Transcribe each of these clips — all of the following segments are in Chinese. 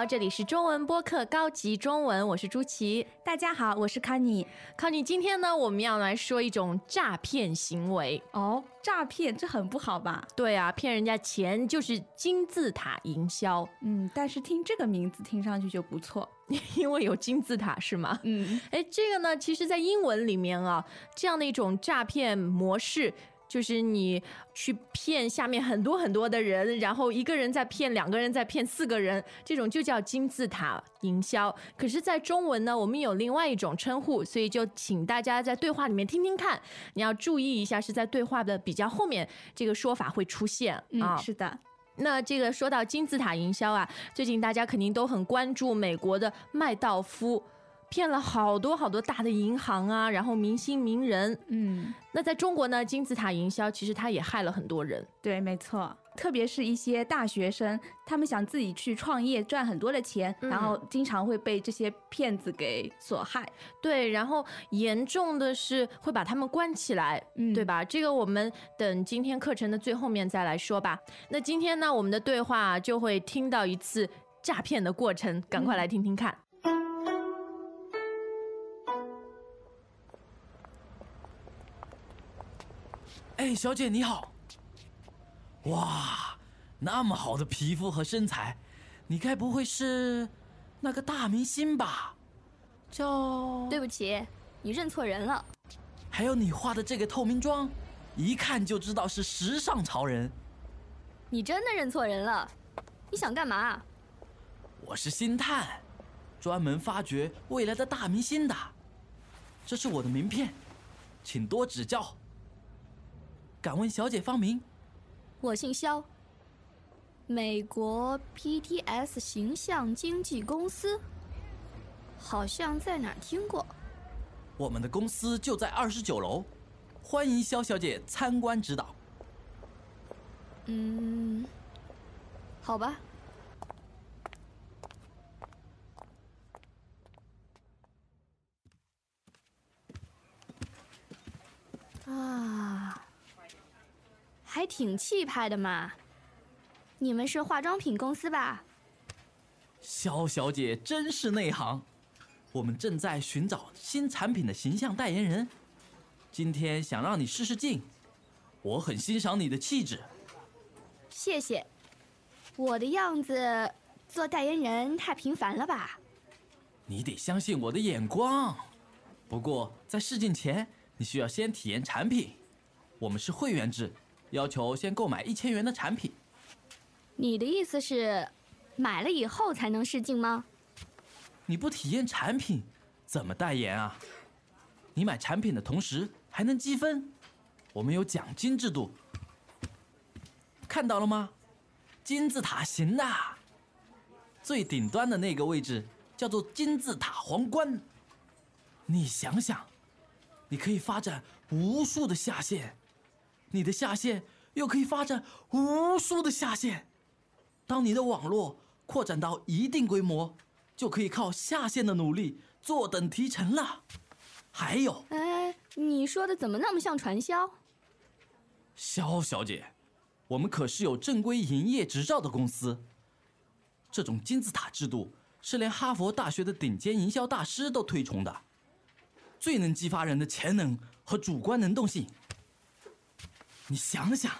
好，这里是中文播客高级中文，我是朱琪。大家好，我是康妮。康妮，今天呢，我们要来说一种诈骗行为。哦，诈骗这很不好吧？对啊，骗人家钱就是金字塔营销，嗯，但是听这个名字听上去就不错。因为有金字塔是吗？嗯，哎，这个呢，其实在英文里面啊，这样的一种诈骗模式。就是你去骗下面很多很多的人，然后一个人在骗两个人，在骗四个人，这种就叫金字塔营销。可是，在中文呢，我们有另外一种称呼，所以就请大家在对话里面听听看，你要注意一下，是在对话的比较后面，这个说法会出现啊。嗯，是的。那这个说到金字塔营销啊，最近大家肯定都很关注美国的麦道夫。骗了好多好多大的银行啊，然后明星名人，嗯，那在中国呢，金字塔营销其实它也害了很多人。对，没错，特别是一些大学生，他们想自己去创业赚很多的钱，嗯然后经常会被这些骗子给所害。对，然后严重的是会把他们关起来，嗯对吧？这个我们等今天课程的最后面再来说吧。那今天呢，我们的对话就会听到一次诈骗的过程，赶快来听听看。哎，小姐你好！哇，那么好的皮肤和身材，你该不会是那个大明星吧？叫……对不起，你认错人了。还有你化的这个透明妆，一看就知道是时尚潮人。你真的认错人了。你想干嘛？我是星探，专门发掘未来的大明星的。这是我的名片，请多指教。敢问小姐芳名？我姓肖。美国 PTS 形象经纪公司，好像在哪儿听过。我们的公司就在二十九楼，欢迎肖小姐参观指导。嗯，好吧。挺气派的嘛。你们是化妆品公司吧？肖小姐真是内行，我们正在寻找新产品的形象代言人，今天想让你试试镜。我很欣赏你的气质，谢谢。我的样子做代言人太平凡了吧？你得相信我的眼光。不过在试镜前，你需要先体验产品。我们是会员制，要求先购买一千元的产品。你的意思是，买了以后才能试镜吗？你不体验产品，怎么代言啊？你买产品的同时还能积分，我们有奖金制度。看到了吗？金字塔型的，最顶端的那个位置叫做金字塔皇冠。你想想，你可以发展无数的下线，你的下线又可以发展无数的下线。当你的网络扩展到一定规模，就可以靠下线的努力坐等提成了。还有，哎，你说的怎么那么像传销？肖小姐，我们可是有正规营业执照的公司。这种金字塔制度是连哈佛大学的顶尖营销大师都推崇的，最能激发人的潜能和主观能动性。你想想，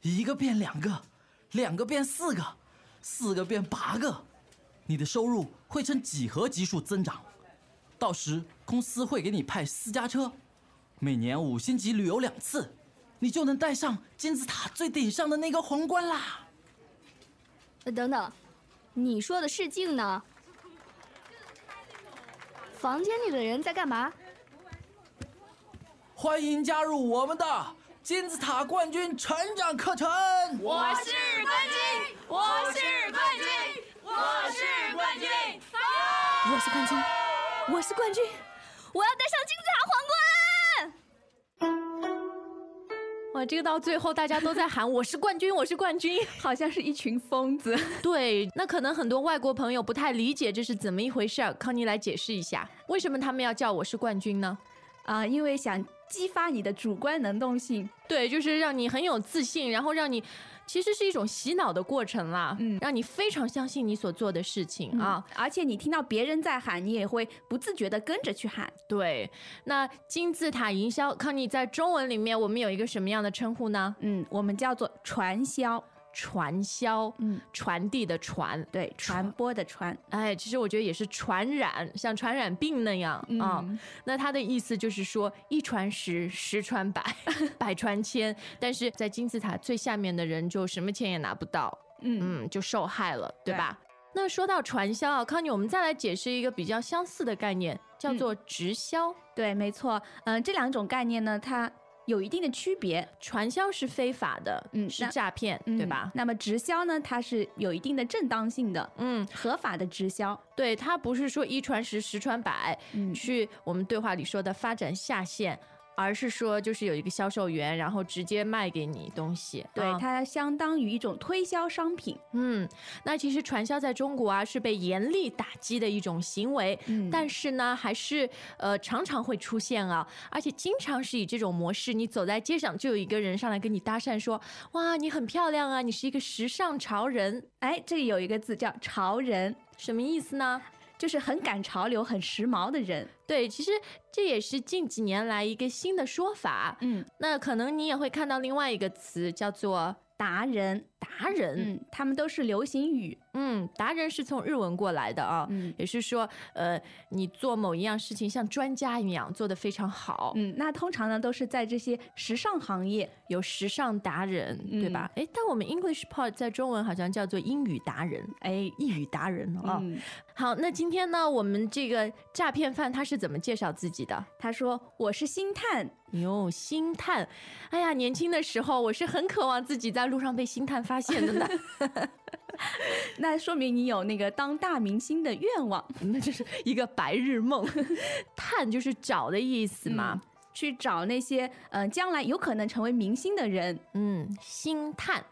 一个变两个，两个变四个，四个变八个，你的收入会呈几何级数增长。到时公司会给你派私家车，每年五星级旅游两次，你就能戴上金字塔最顶上的那个皇冠啦。呃，等等，你说的试镜呢？房间里的人在干嘛？欢迎加入我们的金字塔冠军成长课程。我是冠军，我是冠军，我是冠军，我是冠军，我是冠军，我要戴上金字塔皇冠！哇，哇，这个到最后大家都在喊我是冠军，我是冠军。好像是一群疯子。对，那可能很多外国朋友不太理解这是怎么一回事儿，康妮来解释一下，为什么他们要叫我是冠军呢？啊、因为想激发你的主观能动性。对，就是让你很有自信，然后让你其实是一种洗脑的过程啦，嗯让你非常相信你所做的事情啊。而且你听到别人在喊，你也会不自觉的跟着去喊。对，那金字塔营销，康妮在中文里面我们有一个什么样的称呼呢？嗯，我们叫做传销。传销，嗯，传递的传。对，传播的传。哎，其实我觉得也是传染，像传染病那样啊、嗯那他的意思就是说，一传十，十传百，百传千。但是在金字塔最下面的人就什么钱也拿不到，嗯嗯，就受害了，对对吧？那说到传销啊，康妮，我们再来解释一个比较相似的概念，嗯叫做直销。对，没错。嗯、这两种概念呢，它有一定的区别，传销是非法的，嗯是诈骗，对吧嗯？那么直销呢，它是有一定的正当性的，嗯，合法的直销。对，它不是说一传十，十传百，嗯去我们对话里说的发展下线，而是说就是有一个销售员，然后直接卖给你东西。对，啊它相当于一种推销商品。嗯，那其实传销在中国啊是被严厉打击的一种行为，嗯但是呢，还是呃常常会出现啊，而且经常是以这种模式，你走在街上就有一个人上来跟你搭讪说，哇，你很漂亮啊，你是一个时尚潮人，哎，这里有一个字叫潮人，什么意思呢？就是很赶潮流、很时髦的人。对，其实这也是近几年来一个新的说法。嗯，那可能你也会看到另外一个词叫做达人。达人。嗯，他们都是流行语。嗯，达人是从日文过来的啊，嗯也是说，呃，你做某一样事情像专家一样做得非常好，嗯，那通常呢都是在这些时尚行业。有时尚达人，对吧？嗯哎，但我们 English Pod 在中文好像叫做英语达人，哎，一语达人啊、嗯，好，那今天呢，我们这个诈骗犯他是怎么介绍自己的？他说我是星探。哟，星探，哎呀，年轻的时候我是很渴望自己在路上被星探发现的呢。那说明你有那个当大明星的愿望，那就是一个白日梦。探就是找的意思嘛。去找那些嗯、呃将来有可能成为明星的人。嗯，星探。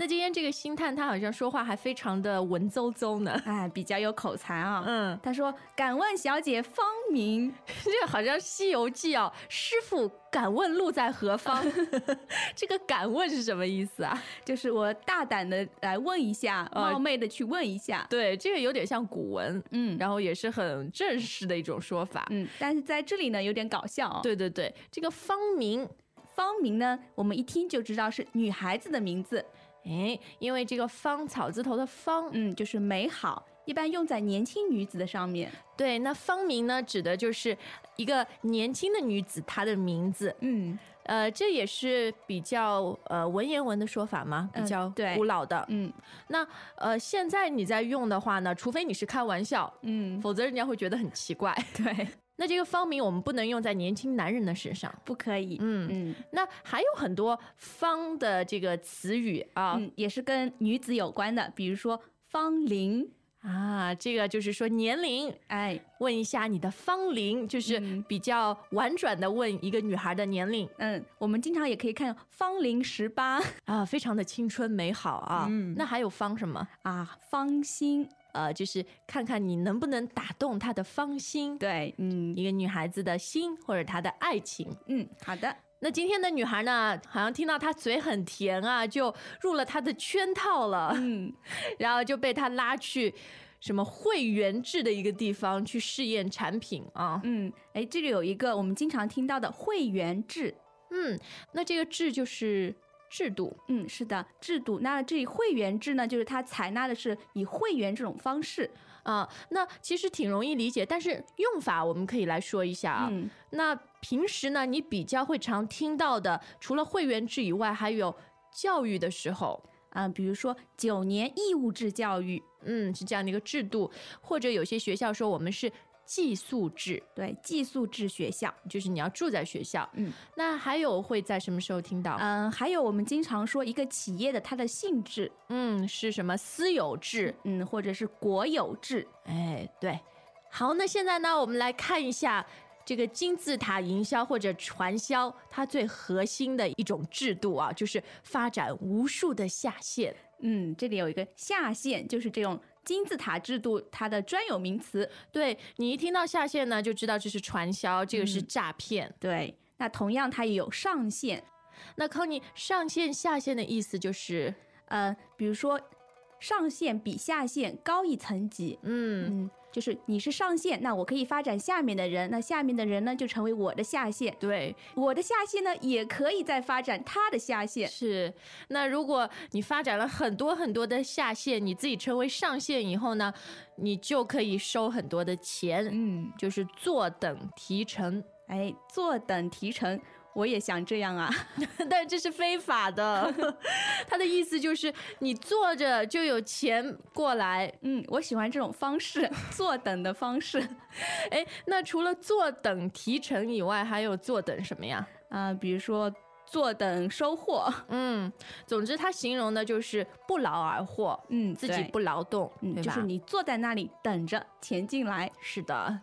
那今天这个星探他好像说话还非常的文绉绉呢。哎，比较有口才啊。嗯，他说：“敢问小姐芳名 这好像《西游记》哦，师傅敢问路在何方？这个敢问是什么意思啊？就是我大胆的来问一下，呃冒昧的去问一下。对，这个有点像古文，嗯然后也是很正式的一种说法。嗯，但是在这里呢有点搞笑、哦。，对对对，这个芳名，芳名呢，我们一听就知道是女孩子的名字。哎，因为这个芳草字头的芳，嗯，就是美好，一般用在年轻女子的上面。对，那芳名呢，指的就是一个年轻的女子她的名字。嗯呃，这也是比较呃文言文的说法嘛？比嗯较对古老的。嗯那呃，现在你在用的话呢，除非你是开玩笑，嗯，否则人家会觉得很奇怪。对，那这个芳名我们不能用在年轻男人的身上。不可以。嗯，嗯那还有很多芳的这个词语啊、嗯，也是跟女子有关的，比如说芳龄。啊，这个就是说年龄，哎，问一下你的芳龄，就是嗯比较婉转的问一个女孩的年龄嗯，我们经常也可以看芳龄十八啊，非常的青春美好啊。嗯那还有芳什么？啊，芳心。呃，就是看看你能不能打动她的芳心，对，嗯一个女孩子的心或者她的爱情。嗯，好的。那今天的女孩呢，好像听到她嘴很甜啊，就入了她的圈套了，嗯，然后就被她拉去什么会员制的一个地方去试验产品啊。嗯，哎，这里有一个我们经常听到的会员制。嗯，那这个制就是制度。嗯，是的，制度。那这里会员制呢，就是它采纳的是以会员这种方式。啊，那其实挺容易理解，但是用法我们可以来说一下啊。嗯那平时呢，你比较会常听到的，除了会员制以外，还有教育的时候，啊、比如说九年义务制教育，嗯，是这样的一个制度，或者有些学校说我们是寄宿制，对，寄宿制学校。就是你要住在学校。嗯，那还有会在什么时候听到？嗯、还有我们经常说一个企业的它的性质，嗯，是什么私有制？嗯，或者是国有制。哎，对。好，那现在呢，我们来看一下这个金字塔营销或者传销，它最核心的一种制度啊，就是发展无数的下线。嗯，这里有一个下线，就是这种金字塔制度它的专有名词。对你一听到下线呢，就知道这是传销，这个是诈骗。对，那同样它也有上线，那康妮，上线下线的意思就是，呃，比如说上线比下线高一层级。嗯，嗯，就是你是上线，那我可以发展下面的人，那下面的人呢就成为我的下线，对，我的下线呢也可以再发展他的下线。是。那如果你发展了很多很多的下线，你自己成为上线以后呢，你就可以收很多的钱，嗯，就是坐等提成。哎，坐等提成，我也想这样啊。但这是非法的，他的意思就是你坐着就有钱过来。嗯，我喜欢这种方式，坐等的方式。哎，那除了坐等提成以外，还有坐等什么呀？啊、比如说坐等收获。嗯，总之他形容的就是不劳而获，嗯，自己不劳动，嗯，就是你坐在那里等着钱进来。是的。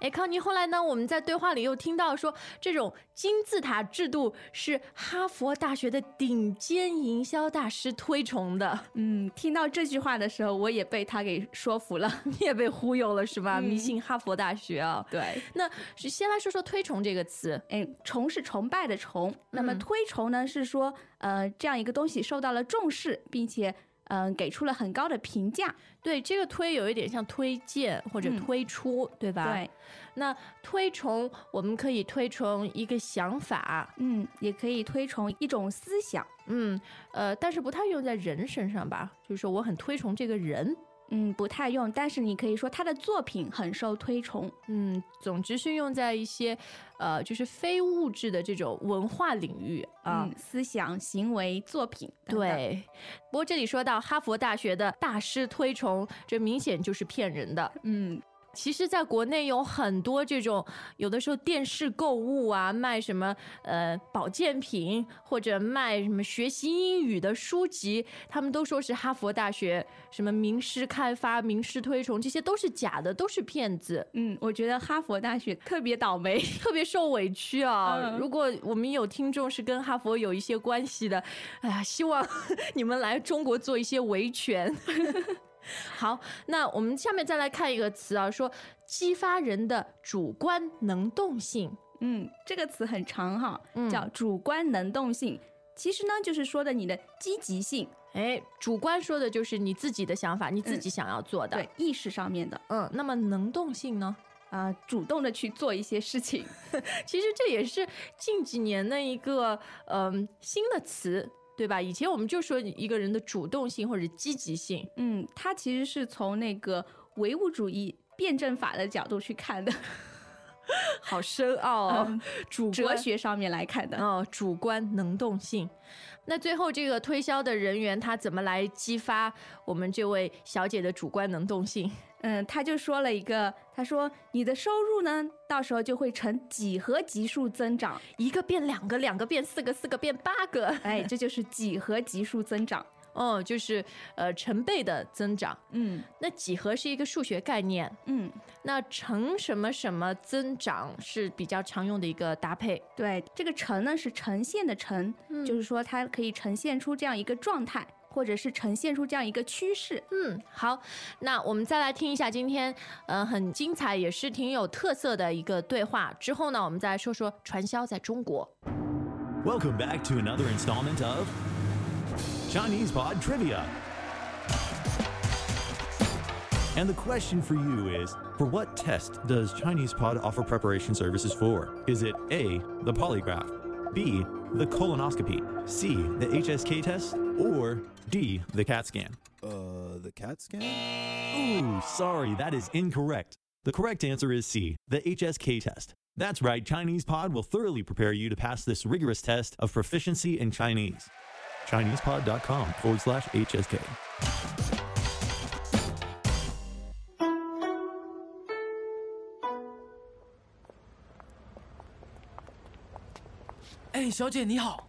哎，康妮，后来呢？我们在对话里又听到说，这种金字塔制度是哈佛大学的顶尖营销大师推崇的，嗯，听到这句话的时候，我也被他给说服了。你也被忽悠了是吧？嗯迷信哈佛大学啊。对，那是先来说说推崇这个词。哎，崇是崇拜的崇，那么嗯推崇呢是说，呃，这样一个东西受到了重视，并且嗯、呃给出了很高的评价。对，这个推有一点像推荐或者嗯推出，对吧？。对，那推崇我们可以推崇一个想法，嗯，也可以推崇一种思想。嗯，呃，但是不太用在人身上吧？就是说我很推崇这个人，嗯，不太用，但是你可以说他的作品很受推崇。嗯，总之是用在一些呃，就是非物质的这种文化领域啊。嗯，思想、行为、作品等等。对，不过这里说到哈佛大学的大师推崇，这明显就是骗人的。嗯，其实，在国内有很多这种，有的时候电视购物啊，卖什么呃保健品，或者卖什么学习英语的书籍，他们都说是哈佛大学什么名师开发、名师推崇，这些都是假的，都是骗子，嗯，我觉得哈佛大学特别倒霉。特别受委屈啊！嗯如果我们有听众是跟哈佛有一些关系的，哎呀，希望 你们来中国做一些维权。好，那我们下面再来看一个词啊，说激发人的主观能动性。嗯，这个词很长哈，嗯叫主观能动性。其实呢，就是说的你的积极性，哎，主观说的就是你自己的想法，你自己想要做的。对，意识上面的嗯，那么能动性呢？啊、主动的去做一些事情。其实这也是近几年的一个嗯、新的词，对吧？以前我们就说一个人的主动性或者积极性。嗯，它其实是从那个唯物主义辩证法的角度去看的，好深奥哦，嗯主哲学上面来看的。哦，主观能动性。那最后这个推销的人员他怎么来激发我们这位小姐的主观能动性？嗯，他就说了一个，他说你的收入呢，到时候就会呈几何级数增长。一个变两个，两个变四个，四个变八个，哎，这就是几何级数增长。哦，就是呃成倍的增长。嗯那几何是一个数学概念，嗯，那乘什么什么增长是比较常用的一个搭配。对，这个呈呢是呈现的呈，嗯就是说它可以呈现出这样一个状态，或者是呈现出这样一个趋势。嗯，好，那我们再来听一下今天呃很精彩也是挺有特色的一个对话。之后呢，我们再来说说传销在中国。Welcome back to another installment of Chinese Pod Trivia. And the question for you is For what test does Chinese Pod offer preparation services for? Is it A, the polygraph, B, the colonoscopy, C, the HSK test, or D, the CAT scan? Uh, the CAT scan? Ooh, sorry, that is incorrect. The correct answer is C, the HSK test. That's right, Chinese Pod will thoroughly prepare you to pass this rigorous test of proficiency in Chinese. ChinesePod.com forward slash HSK. 哎，小姐你好。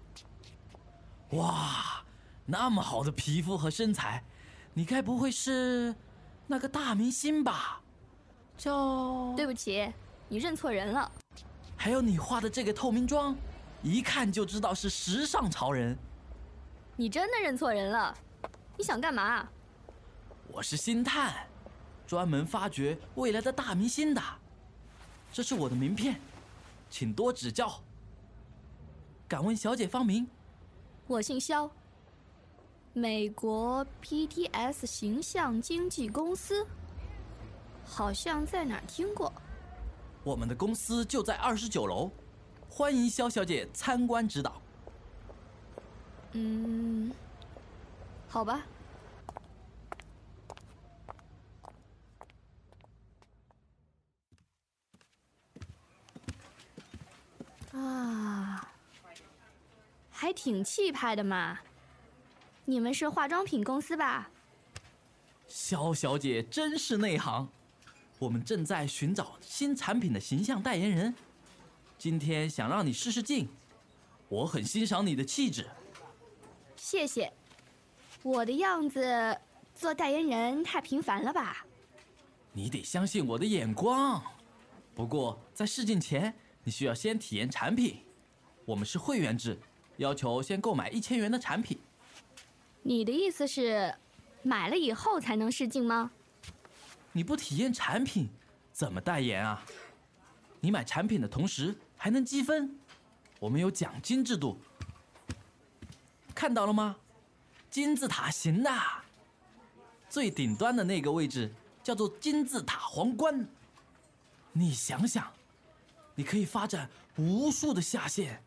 哇，那么好的皮肤和身材，你该不会是那个大明星吧？叫……对不起，你认错人了。还有你画的这个透明妆，一看就知道是时尚潮人。你真的认错人了？你想干嘛？我是星探，专门发掘未来的大明星的。这是我的名片，请多指教。敢问小姐芳名？我姓肖。美国 PTS 形象经纪公司，好像在哪儿听过。我们的公司就在二十九楼，欢迎肖小姐参观指导。嗯，好吧。还挺气派的嘛。你们是化妆品公司吧？肖小姐真是内行。我们正在寻找新产品的形象代言人，今天想让你试试镜。我很欣赏你的气质。谢谢。我的样子做代言人太平凡了吧？你得相信我的眼光。不过在试镜前，你需要先体验产品。我们是会员制，要求先购买一千元的产品。你的意思是，买了以后才能试镜吗？你不体验产品，怎么代言啊？你买产品的同时还能积分，我们有奖金制度。看到了吗？金字塔型的，最顶端的那个位置叫做金字塔皇冠。你想想，你可以发展无数的下线，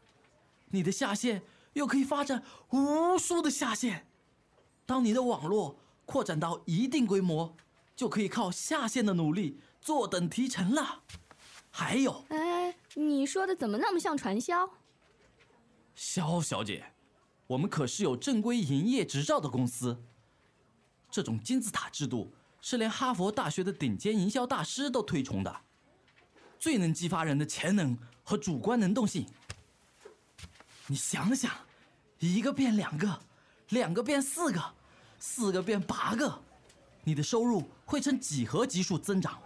你的下线又可以发展无数的下线。当你的网络扩展到一定规模。就可以靠下线的努力坐等提成了。还有，哎，你说的怎么那么像传销？肖小姐，我们可是有正规营业执照的公司。这种金字塔制度是连哈佛大学的顶尖营销大师都推崇的，最能激发人的潜能和主观能动性。你想想，一个变两个，两个变四个，四个变八个。你的收入会呈几何级数增长，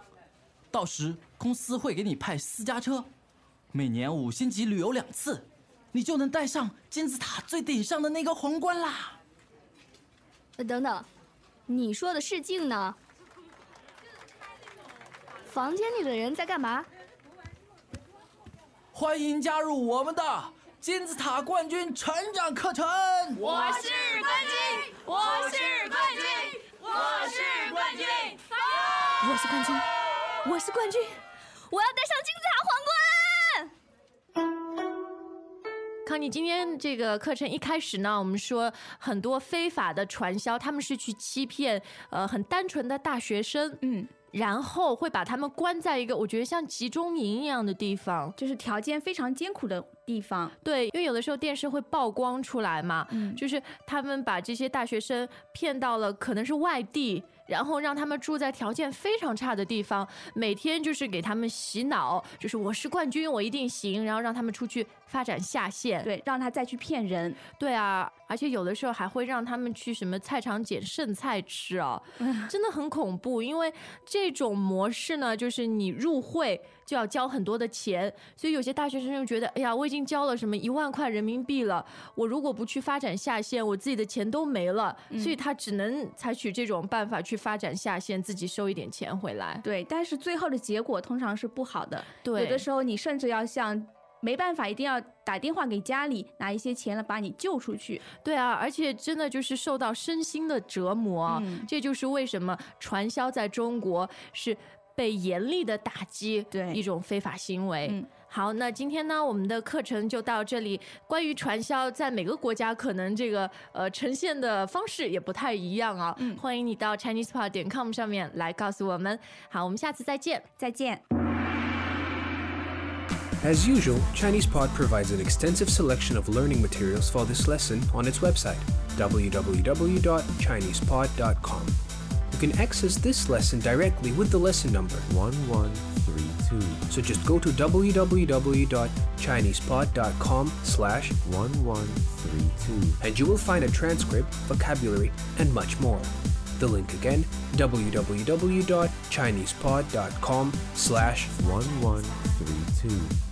到时公司会给你派私家车，每年五星级旅游两次，你就能戴上金字塔最顶上的那个皇冠啦。等等，你说的试镜呢？房间里的人在干嘛？欢迎加入我们的金字塔冠军成长课程。我是冠军，我是冠军。我是冠军，我是冠军，我是冠军，我要戴上金字塔皇冠。康妮，今天这个课程一开始呢，我们说很多非法的传销，他们是去欺骗呃很单纯的大学生，嗯，然后会把他们关在一个我觉得像集中营一样的地方，就是条件非常艰苦的地方。对，因为有的时候电视会曝光出来嘛，嗯就是他们把这些大学生骗到了可能是外地。然后让他们住在条件非常差的地方，每天就是给他们洗脑，就是我是冠军，我一定行，然后让他们出去发展下线。对，让他再去骗人。对啊，而且有的时候还会让他们去什么菜场捡剩菜吃哦，真的很恐怖。因为这种模式呢，就是你入会就要交很多的钱，所以有些大学生就觉得，哎呀，我已经交了什么一万块人民币了，我如果不去发展下线，我自己的钱都没了，所以他只能采取这种办法去发展下线，自己收一点钱回来。对，但是最后的结果通常是不好的。对有的时候你甚至要像。没办法，一定要打电话给家里拿一些钱来把你救出去。对啊，而且真的就是受到身心的折磨这就是为什么传销在中国是被严厉的打击，对一种非法行为。嗯好，那今天呢，我们的课程就到这里。关于传销，在每个国家可能这个呃呈现的方式也不太一样啊。嗯欢迎你到 ChinesePod 点 com 上面来告诉我们。好，我们下次再见。再见。As usual, ChinesePod provides an extensive selection of learning materials for this lesson on its website, www.chinesepod.com. You can access this lesson directly with the lesson number, 1132. so just go to www.chinesepod.com slash 1132. and you will find a transcript, vocabulary, and much more. The link again, www.chinesepod.com slash 1132.